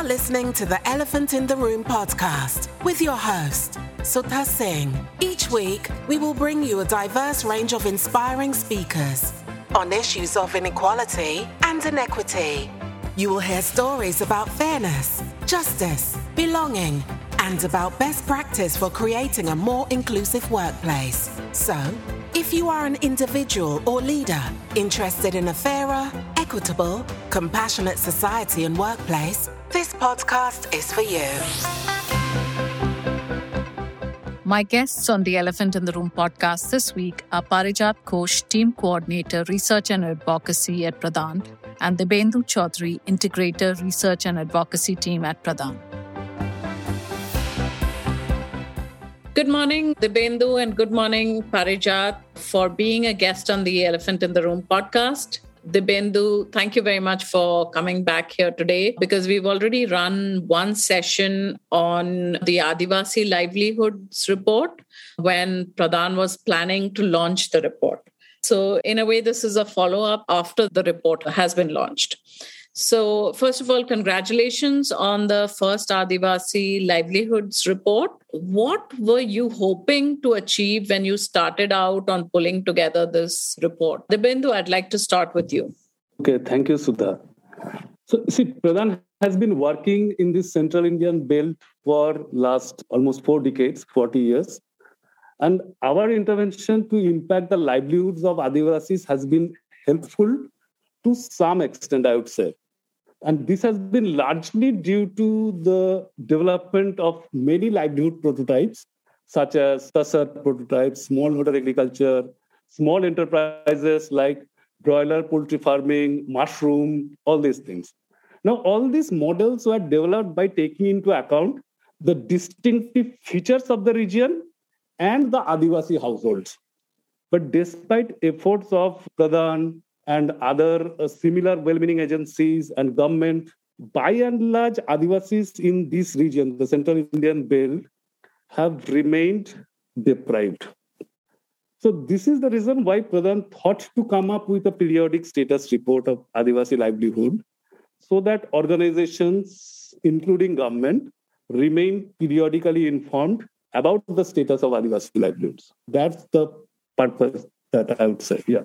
are listening to the Elephant in the Room podcast with your host, Sudha Singh. Each week, we will bring you a diverse range of inspiring speakers on issues of inequality and inequity. You will hear stories about fairness, justice, belonging, and about best practice for creating a more inclusive workplace. So, if you are an individual or leader interested in a fairer, equitable, compassionate society and workplace, this podcast is for you. My guests on the Elephant in the Room podcast this week are Parijat Ghosh, Team Coordinator, Research and Advocacy at PRADAN, and Dibyendu Chaudhuri, Integrator, Research and Advocacy Team at PRADAN. Good morning, Dibyendu, and good morning, Parijat, for being a guest on the Elephant in the Room podcast. Dibyendu, thank you very much for coming back here today because we've already run one session on the Adivasi Livelihoods report when PRADAN was planning to launch the report. So, in a way, this is a follow up after the report has been launched. So, first of all, congratulations on the first Adivasi livelihoods report. What were you hoping to achieve when you started out on pulling together this report? Dibyendu, I'd like to start with you. Okay, thank you, Sudha. So, see, PRADAN has been working in this Central Indian belt for last almost four decades, 40 years. And our intervention to impact the livelihoods of Adivasis has been helpful to some extent, I would say. And this has been largely due to the development of many livelihood prototypes, such as TASAR prototypes, smallholder agriculture, small enterprises like broiler poultry farming, mushroom, all these things. Now, all these models were developed by taking into account the distinctive features of the region and the Adivasi households. But despite efforts of PRADAN, and other uh, similar well-meaning agencies and government, by and large, Adivasis in this region, the Central Indian Belt, have remained deprived. So this is the reason why PRADAN thought to come up with a periodic status report of Adivasi livelihood, so that organizations, including government, remain periodically informed about the status of Adivasi livelihoods. That's the purpose that I would say. Yeah.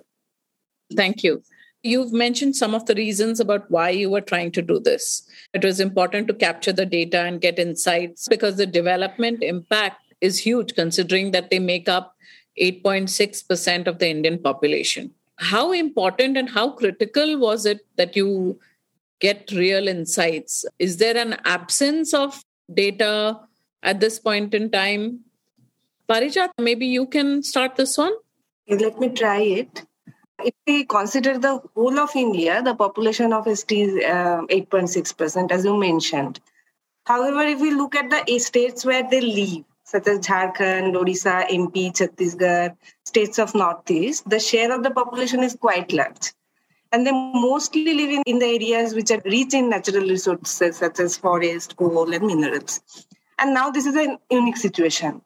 Thank you. You've mentioned some of the reasons about why you were trying to do this. It was important to capture the data and get insights because the development impact is huge considering that they make up 8.6% of the Indian population. How important and how critical was it that you get real insights? Is there an absence of data at this point in time? Parijat, maybe you can start this one. Let me try it. If we consider the whole of India, the population of ST is uh, 8.6%, as you mentioned. However, if we look at the states where they live, such as Jharkhand, Odisha, MP, Chhattisgarh, states of Northeast, the share of the population is quite large. And they mostly live in, in the areas which are rich in natural resources such as forest, coal, and minerals. And now this is a unique situation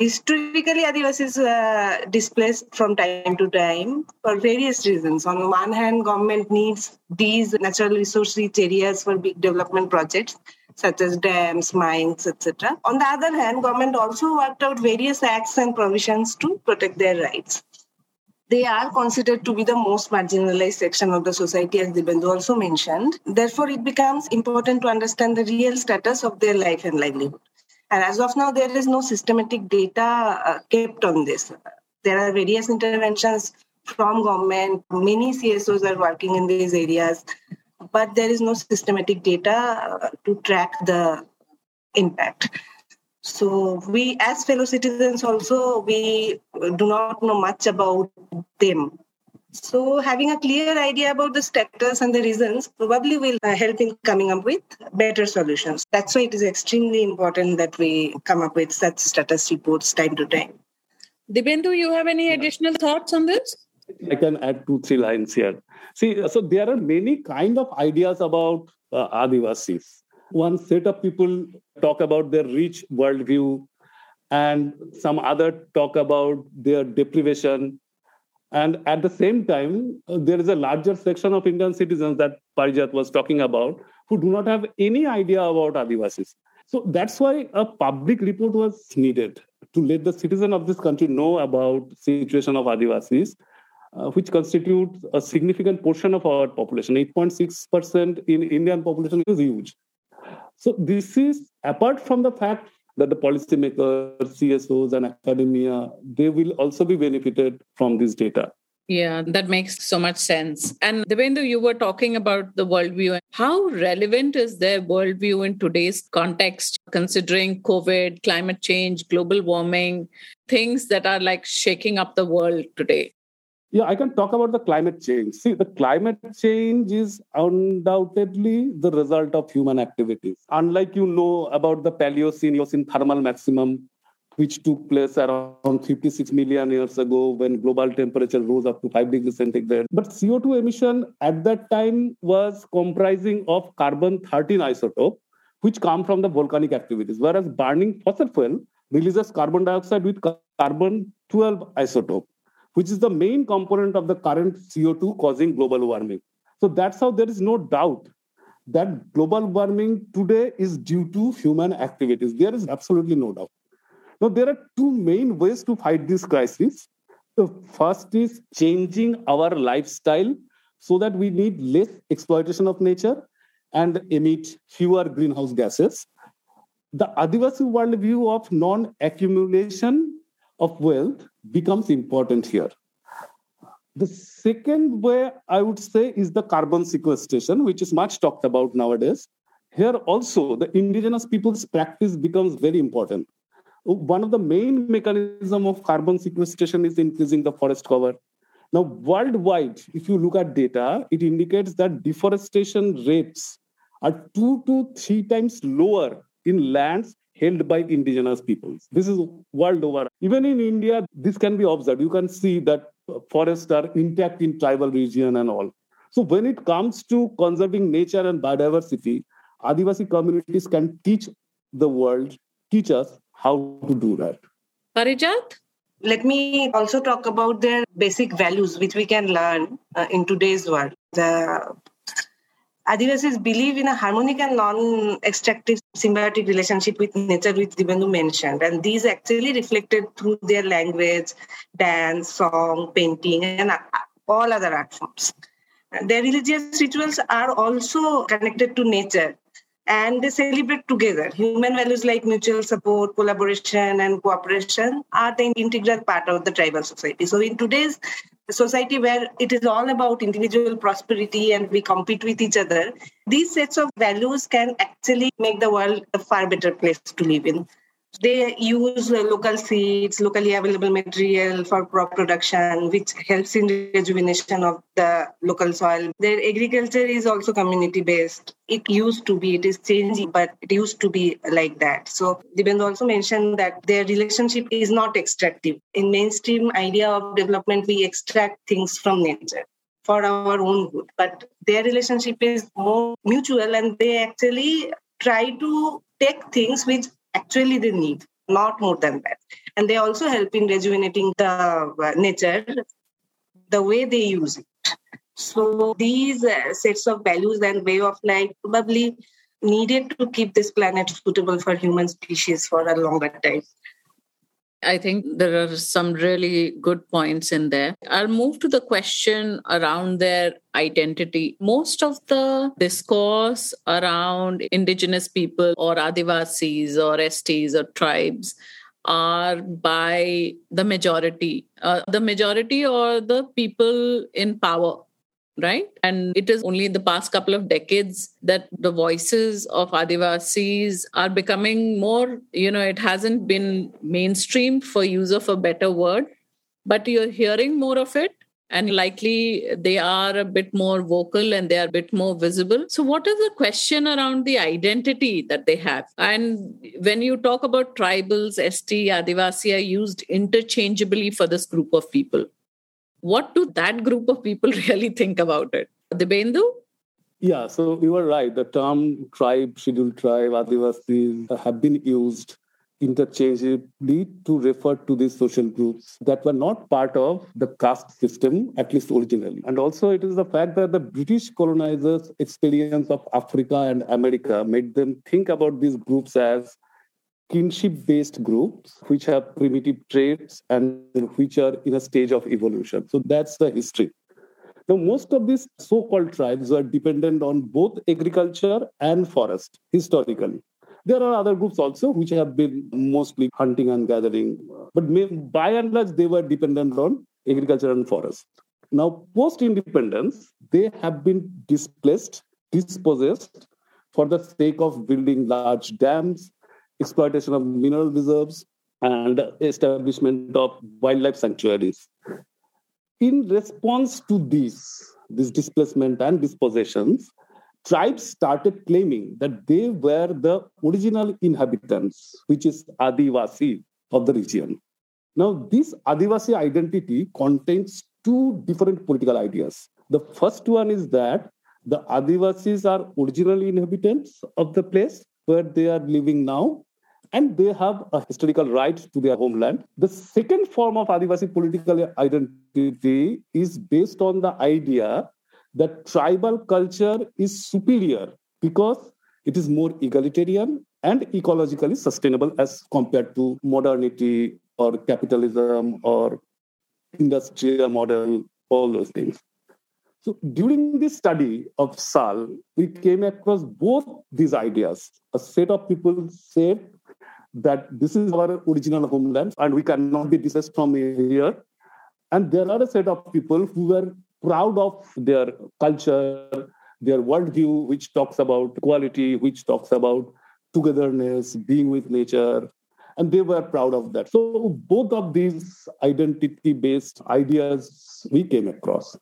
historically adivasis uh, displaced from time to time for various reasons on one hand government needs these natural resource rich areas for big development projects such as dams mines etc on the other hand government also worked out various acts and provisions to protect their rights they are considered to be the most marginalized section of the society, as Dibyendu also mentioned. Therefore, it becomes important to understand the real status of their life and livelihood. And as of now, there is no systematic data uh, kept on this. There are various interventions from government. Many CSOs are working in these areas, but there is no systematic data uh, to track the impact. So we, as fellow citizens, also we do not know much about them. So, having a clear idea about the status and the reasons probably will uh, help in coming up with better solutions. That's why it is extremely important that we come up with such status reports time to time. Dibyendu, you have any additional thoughts on this? I can add two, three lines here. See, so there are many kind of ideas about uh, Adivasis. One set of people talk about their rich worldview, and some other talk about their deprivation and at the same time, uh, there is a larger section of Indian citizens that Parijat was talking about, who do not have any idea about Adivasis. So that's why a public report was needed to let the citizen of this country know about situation of Adivasis, uh, which constitutes a significant portion of our population. 8.6% in Indian population is huge. So this is apart from the fact that the policymakers, CSOs, and academia they will also be benefited from this data. Yeah, that makes so much sense. And Dibyendu, you were talking about the worldview. How relevant is their worldview in today's context, considering COVID, climate change, global warming, things that are like shaking up the world today? Yeah, I can talk about the climate change. See, the climate change is undoubtedly the result of human activities. Unlike you know about the Paleocene, Eocene thermal maximum, which took place around 56 million years ago when global temperature rose up to 5 degrees centigrade. But CO2 emission at that time was comprising of carbon 13 isotope, which come from the volcanic activities, whereas burning fossil fuel releases carbon dioxide with carbon 12 isotope which is the main component of the current CO2 causing global warming. So that's how there is no doubt that global warming today is due to human activities. There is absolutely no doubt. Now, there are two main ways to fight this crisis. The first is changing our lifestyle so that we need less exploitation of nature and emit fewer greenhouse gases. The Adivasi worldview of non accumulation of wealth becomes important here. The second way I would say is the carbon sequestration, which is much talked about nowadays. Here also, the indigenous people's practice becomes very important. One of the main mechanism of carbon sequestration is increasing the forest cover. Now, worldwide, if you look at data, it indicates that deforestation rates are two to three times lower in lands held by indigenous peoples. This is world over. Even in India, this can be observed. You can see that forests are intact in tribal region and all. So when it comes to conserving nature and biodiversity, Adivasi communities can teach the world, teach us how to do that. Parijat? Let me also talk about their basic values, which we can learn uh, in today's world. The Adivasis believe in a harmonic and non-extractive symbiotic relationship with nature, which Dibyendu mentioned. And these actually reflected through their language, dance, song, painting, and uh, all other art forms. Their religious rituals are also connected to nature and they celebrate together. Human values like mutual support, collaboration, and cooperation are the integral part of the tribal society. So, in today's society where it is all about individual prosperity and we compete with each other, these sets of values can actually make the world a far better place to live in. They use local seeds, locally available material for crop production, which helps in rejuvenation of the local soil. Their agriculture is also community based. It used to be, it is changing, but it used to be like that. So Dibyendu also mentioned that their relationship is not extractive. In mainstream idea of development, we extract things from nature for our own good. But their relationship is more mutual and they actually try to take things which actually they need, not more than that. And they also help in rejuvenating the uh, nature, the way they use it. So these uh, sets of values and way of life probably needed to keep this planet suitable for human species for a longer time. I think there are some really good points in there. I'll move to the question around their identity. Most of the discourse around indigenous people or Adivasis or STs or tribes are by the majority, uh, the majority or the people in power right? And it is only in the past couple of decades that the voices of Adivasis are becoming more, you know, it hasn't been mainstream for use of a better word, but you're hearing more of it. And likely they are a bit more vocal and they are a bit more visible. So, what is the question around the identity that they have? And when you talk about tribals, ST, Adivasi are used interchangeably for this group of people what do that group of people really think about it? Dibyendu? Yeah, so you were right. The term tribe, scheduled tribe, Adivasis have been used interchangeably to refer to these social groups that were not part of the caste system, at least originally. And also, it is the fact that the British colonizers' experience of Africa and America made them think about these groups as kinship based groups which have primitive traits and which are in a stage of evolution. So that's the history. Now, most of these so called tribes were dependent on both agriculture and forest historically. There are other groups also which have been mostly hunting and gathering, but by and large, they were dependent on agriculture and forest. Now, post independence, they have been displaced, dispossessed for the sake of building large dams, exploitation of mineral reserves, and establishment of wildlife sanctuaries. In response to these, this displacement and dispossessions, tribes started claiming that they were the original inhabitants, which is Adivasi of the region. Now, this Adivasi identity contains two different political ideas. The first one is that the Adivasis are original inhabitants of the place where they are living now, and they have a historical right to their homeland. The second form of Adivasi political identity is based on the idea that tribal culture is superior because it is more egalitarian and ecologically sustainable as compared to modernity or capitalism or industrial model, all those things. So during this study of SAL, we came across both these ideas. A set of people said that this is our original homeland and we cannot be displaced from here. And there are a set of people who were proud of their culture, their worldview, which talks about equality, which talks about togetherness, being with nature. And they were proud of that. So, both of these identity based ideas we came across.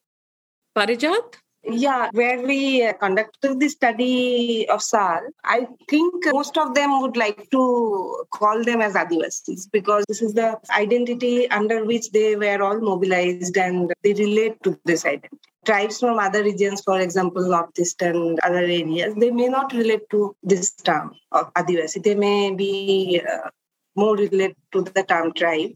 Parijat? Yeah, where we conducted the study of SAL, I think most of them would like to call them as Adivasis because this is the identity under which they were all mobilized and they relate to this identity. Tribes from other regions, for example, Northeast and other areas, they may not relate to this term of Adivasi. They may be uh, more related to the term tribe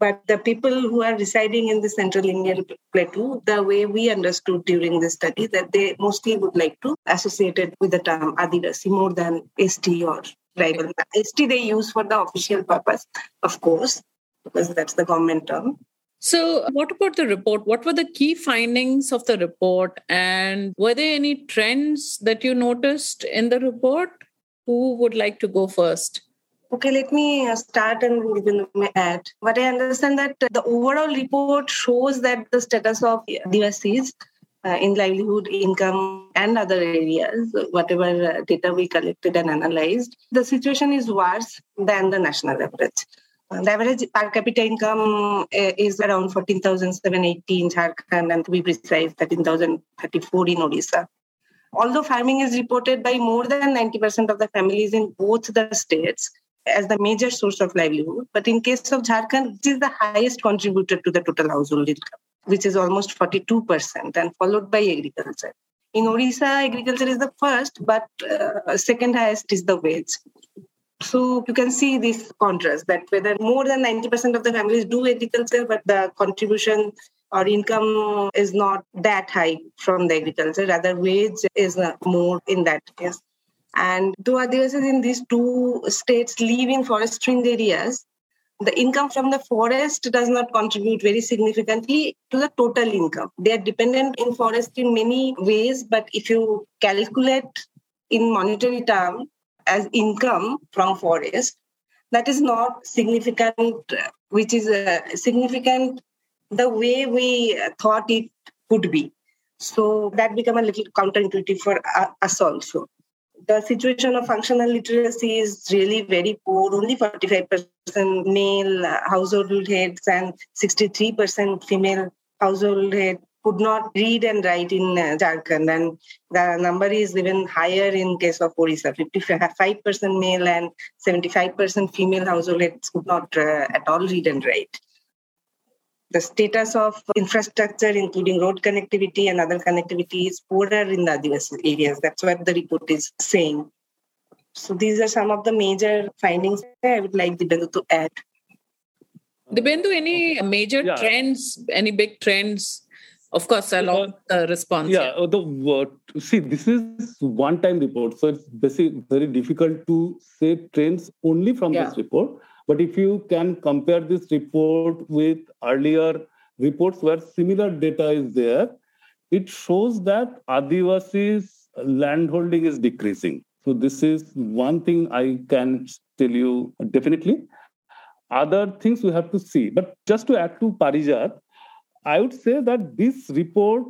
but the people who are residing in the central Indian plateau, the way we understood during the study, that they mostly would like to associate it with the term Adivasi more than ST or tribal. ST they use for the official purpose, of course, because that's the government term. So, what about the report? What were the key findings of the report? And were there any trends that you noticed in the report? Who would like to go first? Okay, let me uh, start and even add. But I understand that the overall report shows that the status of Adivasis uh, in livelihood, income, and other areas, whatever uh, data we collected and analyzed, the situation is worse than the national average. Uh, the average per capita income is around 14,780 in Jharkhand, and to be precise, 13,034 in Odisha. Although farming is reported by more than 90% of the families in both the states, as the major source of livelihood. But in case of Jharkhand, it is the highest contributor to the total household income, which is almost 42%, and followed by agriculture. In Orissa, agriculture is the first, but uh, second highest is the wage. So you can see this contrast that whether more than 90% of the families do agriculture, but the contribution or income is not that high from the agriculture. Rather, wage is more in that case. And though Adivasis in these two states live in forest fringed areas, the income from the forest does not contribute very significantly to the total income. They are dependent in forest in many ways, but if you calculate in monetary term as income from forest, that is not significant, which is uh, significant the way we thought it could be. So that become a little counterintuitive for us also the situation of functional literacy is really very poor. Only 45% male household heads and 63% female household head could not read and write in uh, Jharkhand. And the number is even higher in case of Orissa. 55% male and 75% female household heads could not uh, at all read and write the status of infrastructure, including road connectivity and other connectivity, is poorer in the Adivasi areas. That's what the report is saying. So these are some of the major findings I would like Dibyendu to add. Dibyendu, any major yeah. trends, any big trends? Of course, along uh, the response. Yeah, yeah. the uh, see, this is one-time report, so it's basically very difficult to say trends only from yeah. this report. But if you can compare this report with earlier reports where similar data is there, it shows that Adivasis landholding is decreasing. So this is one thing I can tell you definitely. Other things we have to see. But just to add to Parijat, I would say that this report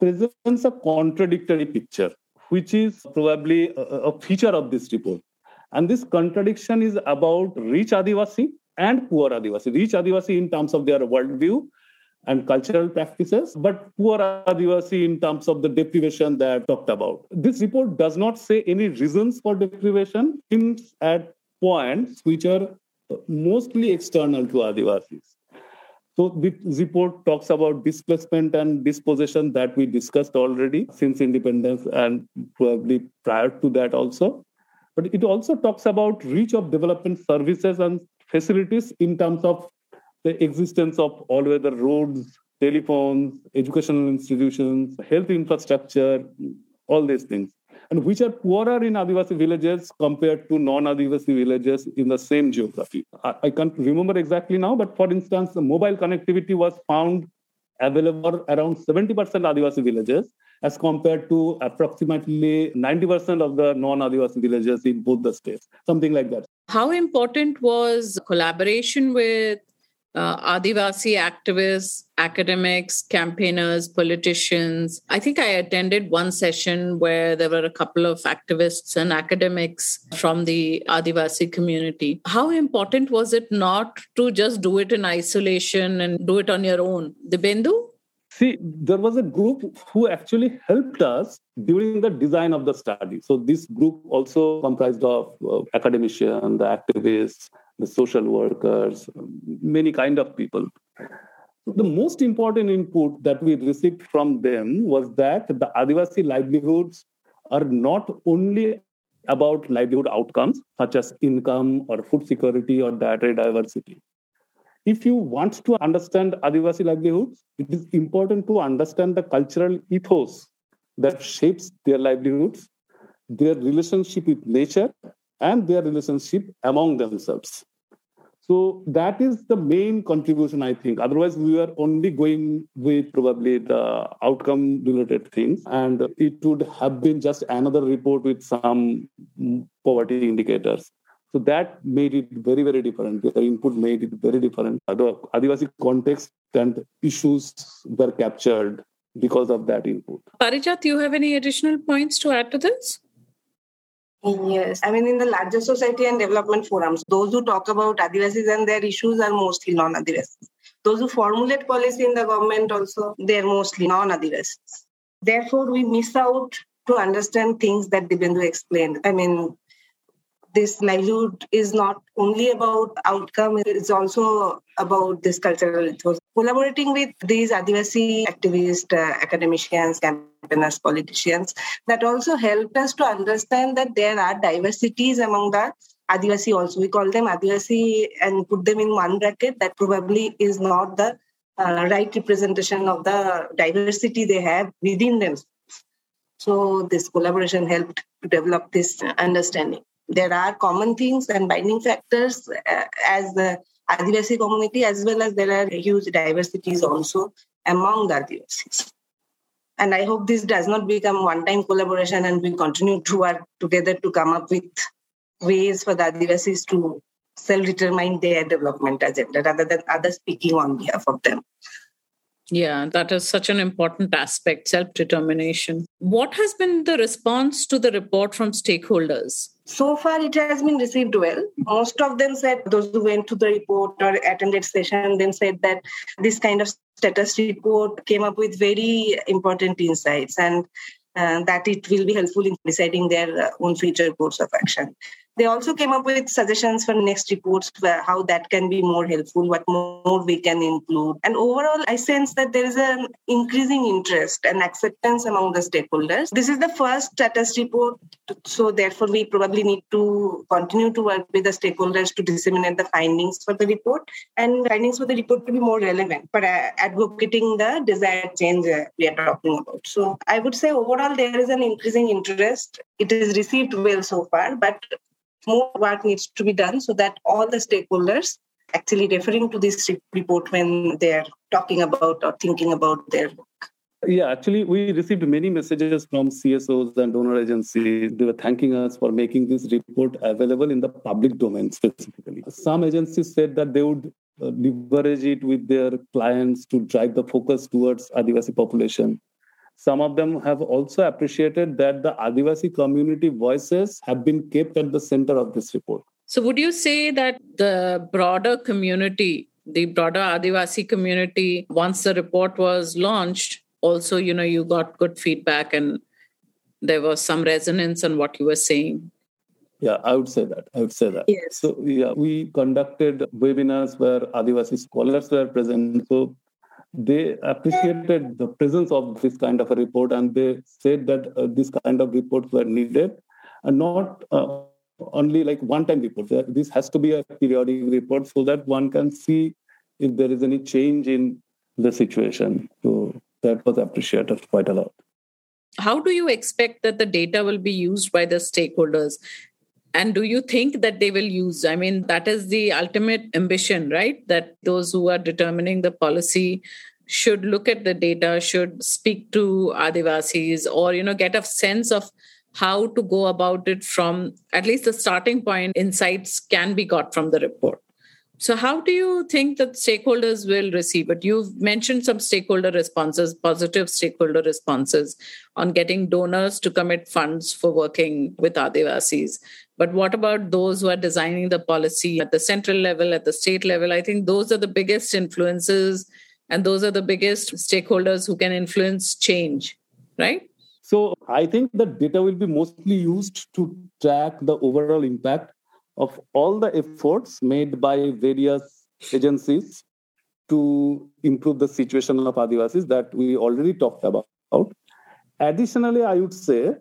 presents a contradictory picture, which is probably a, a feature of this report. And this contradiction is about rich Adivasi and poor Adivasi. Rich Adivasi in terms of their worldview and cultural practices, but poor Adivasi in terms of the deprivation that I talked about. This report does not say any reasons for deprivation, hints at points which are mostly external to Adivasis. So this report talks about displacement and dispossession that we discussed already since independence and probably prior to that also. But it also talks about reach of development services and facilities in terms of the existence of all weather roads, telephones, educational institutions, health infrastructure, all these things, and which are poorer in Adivasi villages compared to non-Adivasi villages in the same geography. I, I can't remember exactly now, but for instance, the mobile connectivity was found available around 70% Adivasi villages as compared to approximately 90% of the non-Adivasi villages in both the states, something like that. How important was collaboration with uh, Adivasi activists, academics, campaigners, politicians. I think I attended one session where there were a couple of activists and academics from the Adivasi community. How important was it not to just do it in isolation and do it on your own? The Dibyendu? See, there was a group who actually helped us during the design of the study. So this group also comprised of uh, academicians, the activists, the social workers, many kind of people. The most important input that we received from them was that the Adivasi livelihoods are not only about livelihood outcomes such as income or food security or dietary diversity. If you want to understand Adivasi livelihoods, it is important to understand the cultural ethos that shapes their livelihoods, their relationship with nature, and their relationship among themselves. So that is the main contribution, I think. Otherwise, we are only going with probably the outcome related things. And it would have been just another report with some poverty indicators. So that made it very, very different. Their input made it very different. The Adivasi context and issues were captured because of that input. Parijat, you have any additional points to add to this? Yes, I mean, in the larger society and development forums, those who talk about Adivasis and their issues are mostly non Adivasis. Those who formulate policy in the government also, they're mostly non Adivasis. Therefore, we miss out to understand things that Dibyendu explained. I mean, this livelihood is not only about outcome, it's also about this cultural ethos. Collaborating with these Adivasi activists, uh, academicians, campaigners, politicians, that also helped us to understand that there are diversities among the Adivasi also. We call them Adivasi and put them in one bracket. That probably is not the uh, right representation of the diversity they have within themselves. So this collaboration helped to develop this understanding there are common things and binding factors uh, as the Adivasi community, as well as there are huge diversities also among the Adivasis. And I hope this does not become one-time collaboration and we continue to work together to come up with ways for the Adivasis to self-determine their development agenda rather than others speaking on behalf of them. Yeah, that is such an important aspect self determination. What has been the response to the report from stakeholders? So far, it has been received well. Most of them said, those who went to the report or attended session, then said that this kind of status report came up with very important insights and uh, that it will be helpful in deciding their uh, own future course of action. They also came up with suggestions for next reports where how that can be more helpful what more we can include. And overall i sense that there is an increasing interest and acceptance among the stakeholders. This is the first status report so therefore we probably need to continue to work with the stakeholders to disseminate the findings for the report and findings for the report to be more relevant for uh, advocating the desired change uh, we are talking about. So i would say overall there is an increasing interest. It is received well so far but more work needs to be done so that all the stakeholders actually referring to this report when they're talking about or thinking about their work. Yeah, actually, we received many messages from CSOs and donor agencies. They were thanking us for making this report available in the public domain specifically. Some agencies said that they would uh, leverage it with their clients to drive the focus towards Adivasi population. Some of them have also appreciated that the Adivasi community voices have been kept at the center of this report. So, would you say that the broader community, the broader Adivasi community, once the report was launched, also, you know, you got good feedback and there was some resonance on what you were saying? Yeah, I would say that. I would say that. Yes. So, yeah, we conducted webinars where Adivasi scholars were present. So, they appreciated the presence of this kind of a report and they said that uh, this kind of reports were needed and not uh, only like one time reports this has to be a periodic report so that one can see if there is any change in the situation. So that was appreciated quite a lot. How do you expect that the data will be used by the stakeholders and do you think that they will use i mean that is the ultimate ambition right? That those who are determining the policy should look at the data should speak to adivasis or you know get a sense of how to go about it from at least the starting point insights can be got from the report. So how do you think that stakeholders will receive it? You've mentioned some stakeholder responses positive stakeholder responses on getting donors to commit funds for working with adivasis but what about those who are designing the policy at the central level, at the state level? I think those are the biggest influences and those are the biggest stakeholders who can influence change, right? So I think the data will be mostly used to track the overall impact of all the efforts made by various agencies to improve the situation of Adivasis that we already talked about. Additionally, I would say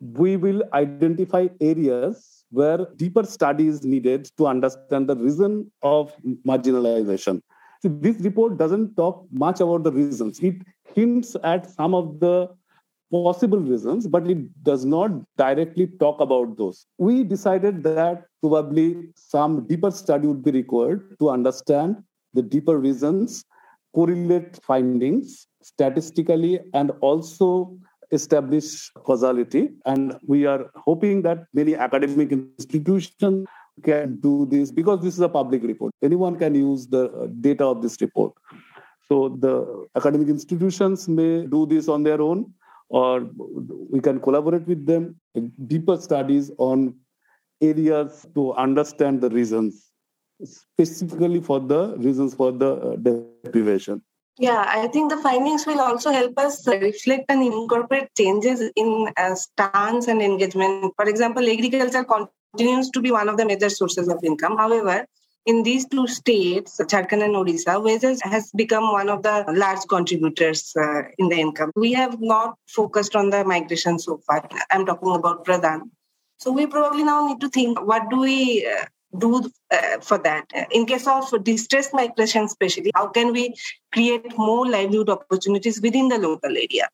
we will identify areas where deeper study is needed to understand the reason of marginalization. See, this report doesn't talk much about the reasons. It hints at some of the possible reasons, but it does not directly talk about those. We decided that probably some deeper study would be required to understand the deeper reasons, correlate findings statistically, and also establish causality. And we are hoping that many academic institutions can do this because this is a public report. Anyone can use the uh, data of this report. So the academic institutions may do this on their own, or we can collaborate with them, deeper studies on areas to understand the reasons, specifically for the reasons for the uh, deprivation. Yeah, I think the findings will also help us reflect and incorporate changes in uh, stance and engagement. For example, agriculture continues to be one of the major sources of income. However, in these two states, Jharkhand and Odisha, wages has become one of the large contributors uh, in the income. We have not focused on the migration so far. I'm talking about PRADAN. So we probably now need to think what do we uh, do uh, for that? In case of distress migration, especially, how can we create more livelihood opportunities within the local area?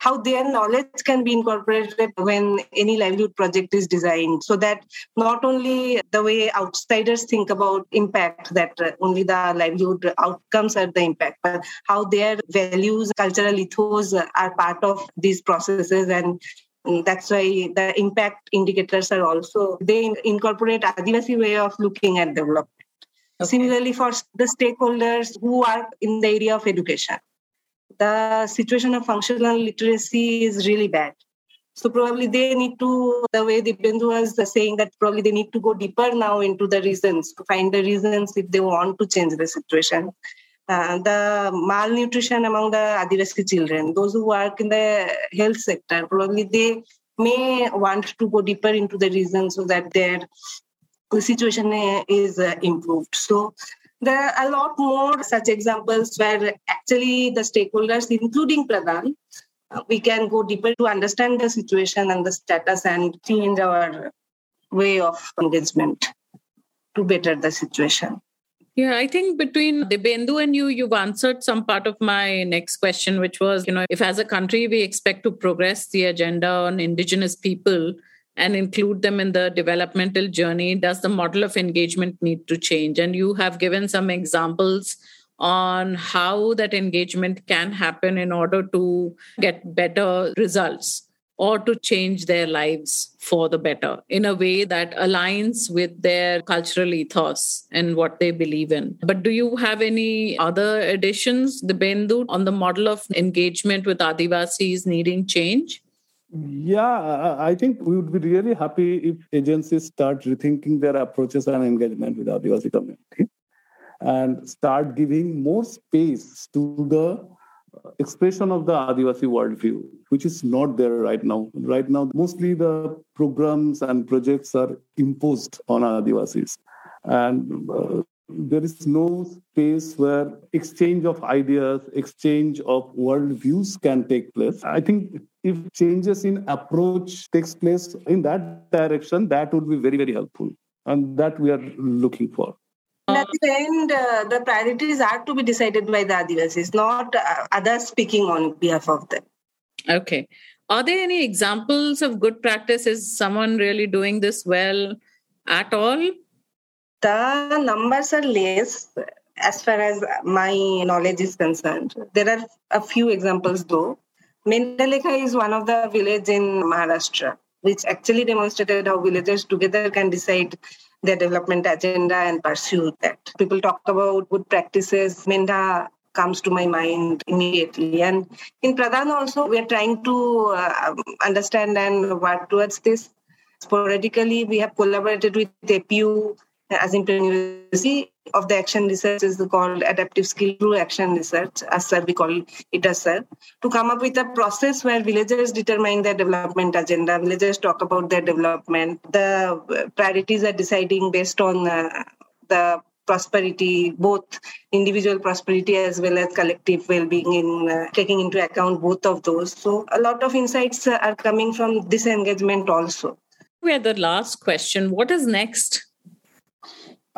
How their knowledge can be incorporated when any livelihood project is designed, so that not only the way outsiders think about impact, that uh, only the livelihood outcomes are the impact, but how their values, cultural ethos are part of these processes and Mm, that's why the impact indicators are also they incorporate adivasi way of looking at development. Okay. similarly for the stakeholders who are in the area of education the situation of functional literacy is really bad. So probably they need to the way Dibyendu was saying that probably they need to go deeper now into the reasons to find the reasons if they want to change the situation uh, the malnutrition among the Adivasi children, those who work in the health sector, probably they may want to go deeper into the region so that their the situation is uh, improved. So there are a lot more such examples where actually the stakeholders, including PRADAN, uh, we can go deeper to understand the situation and the status and change our way of engagement to better the situation. Yeah, I think between Dibyendu and you, you've answered some part of my next question, which was, you know, if as a country we expect to progress the agenda on indigenous people and include them in the developmental journey, does the model of engagement need to change? And you have given some examples on how that engagement can happen in order to get better results or to change their lives for the better in a way that aligns with their cultural ethos and what they believe in. But do you have any other additions, Dibyendu, on the model of engagement with Adivasis needing change? Yeah, I think we would be really happy if agencies start rethinking their approaches and engagement with Adivasi community and start giving more space to the expression of the Adivasi worldview, which is not there right now. Right now, mostly the programs and projects are imposed on Adivasis. And uh, there is no space where exchange of ideas, exchange of worldviews can take place. I think if changes in approach takes place in that direction, that would be very, very helpful. And that we are looking for. The end, uh, the priorities are to be decided by the Adivasis, not uh, others speaking on behalf of them. Okay. Are there any examples of good practice? Is someone really doing this well at all? The numbers are less as far as my knowledge is concerned. There are a few examples though. Mendha Lekha is one of the villages in Maharashtra, which actually demonstrated how villagers together can decide their development agenda and pursue that. People talk about good practices. Mendha comes to my mind immediately. And in PRADAN also, we are trying to uh, understand and work towards this. Sporadically, we have collaborated with APU Azim Premji University of the action research is called adaptive skill through action research, as sir we call it as sir, to come up with a process where villagers determine their development agenda, villagers talk about their development, the priorities are deciding based on uh, the prosperity, both individual prosperity as well as collective well-being in uh, taking into account both of those. So a lot of insights are coming from this engagement also. We had the last question. What is next?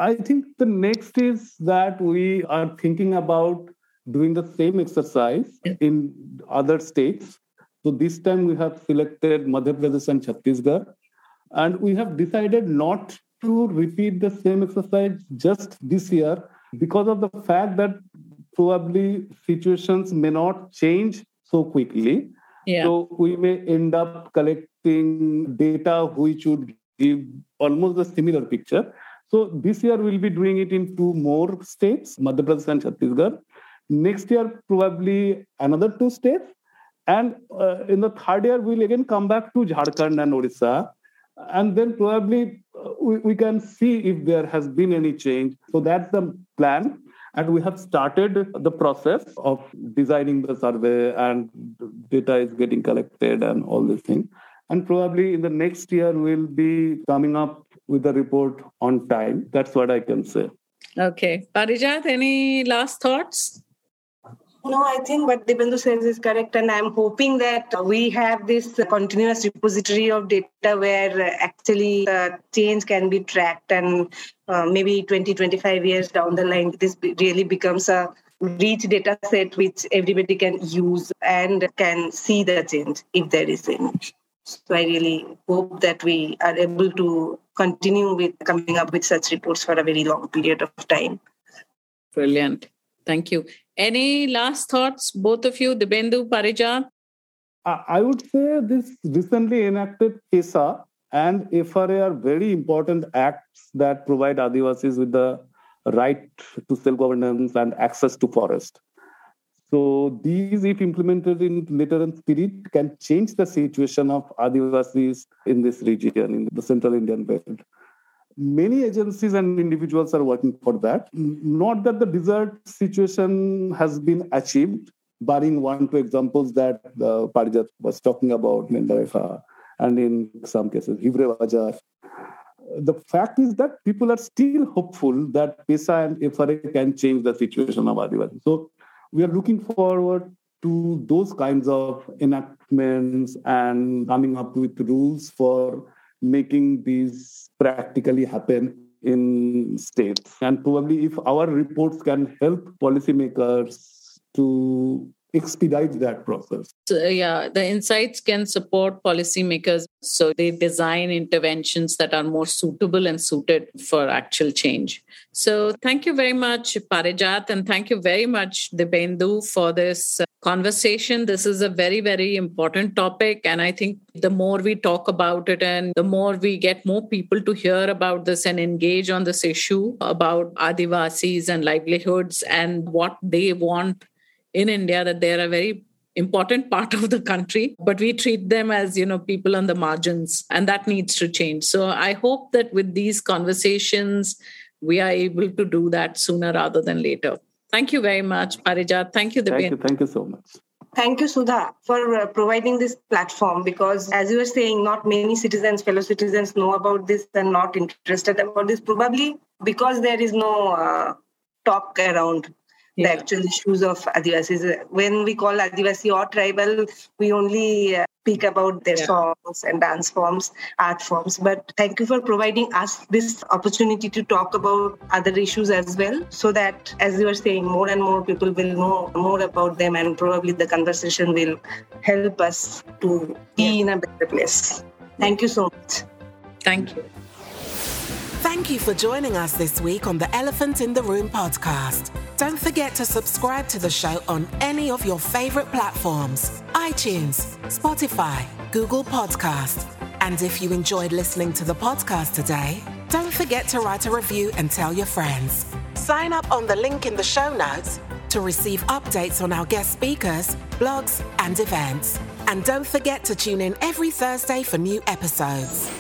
I think the next is that we are thinking about doing the same exercise in other states. So this time we have selected Madhya Pradesh and Chhattisgarh, and we have decided not to repeat the same exercise just this year because of the fact that probably situations may not change so quickly. Yeah. So we may end up collecting data which would give almost a similar picture. So this year we'll be doing it in two more states, Madhya Pradesh and Chhattisgarh. Next year, probably another two states. And uh, in the third year, we'll again come back to Jharkhand and Odisha. And then probably uh, we, we can see if there has been any change. So that's the plan. And we have started the process of designing the survey and data is getting collected and all these things. And probably in the next year, we'll be coming up with the report on time. That's what I can say. Okay. Parijat, any last thoughts? No, I think what Dibyendu says is correct, and I'm hoping that we have this continuous repository of data where actually uh, change can be tracked, and uh, maybe 20, 25 years down the line, this really becomes a rich data set which everybody can use and can see the change if there is any. So I really hope that we are able to continue with coming up with such reports for a very long period of time. Brilliant. Thank you. Any last thoughts, both of you, Dibyendu, Parijat? I would say this recently enacted PESA and FRA are very important acts that provide Adivasis with the right to self-governance and access to forest. So these, if implemented in letter and spirit, can change the situation of Adivasis in this region, in the central Indian belt. Many agencies and individuals are working for that. Not that the desired situation has been achieved, barring one two examples that uh, Parijat was talking about, in Mendha Lekha and in some cases, Hivre. The fact is that people are still hopeful that PESA and FRA can change the situation of Adivasi. So we are looking forward to those kinds of enactments and coming up with rules for making these practically happen in states. And probably if our reports can help policymakers to expedite that process. So, yeah, the insights can support policymakers so they design interventions that are more suitable and suited for actual change. So, thank you very much, Parijat, and thank you very much, Dibyendu, for this uh, conversation. This is a very, very important topic. And I think the more we talk about it and the more we get more people to hear about this and engage on this issue about Adivasis and livelihoods and what they want in India, that they're a very important part of the country but we treat them as you know people on the margins and that needs to change so i hope that with these conversations we are able to do that sooner rather than later Thank you very much, Parijat. Thank you, Thank you, thank you so much. Thank you, Sudha, for uh, providing this platform because, as you were saying, not many citizens, fellow citizens, know about this and not interested about this, probably because there is no uh, talk around yeah. the actual issues of Adivasis. When we call Adivasi or tribal, we only uh, speak about their yeah. songs and dance forms, art forms. But thank you for providing us this opportunity to talk about other issues as well, so that, as you were saying, more and more people will know more about them, and probably the conversation will help us to be yeah. in a better place. Thank you so much. Thank you. Thank you for joining us this week on the Elephant in the Room podcast. Don't forget to subscribe to the show on any of your favorite platforms iTunes, Spotify, Google Podcast. And if you enjoyed listening to the podcast today, don't forget to write a review and tell your friends. Sign up on the link in the show notes to receive updates on our guest speakers, blogs, and events. And don't forget to tune in every Thursday for new episodes.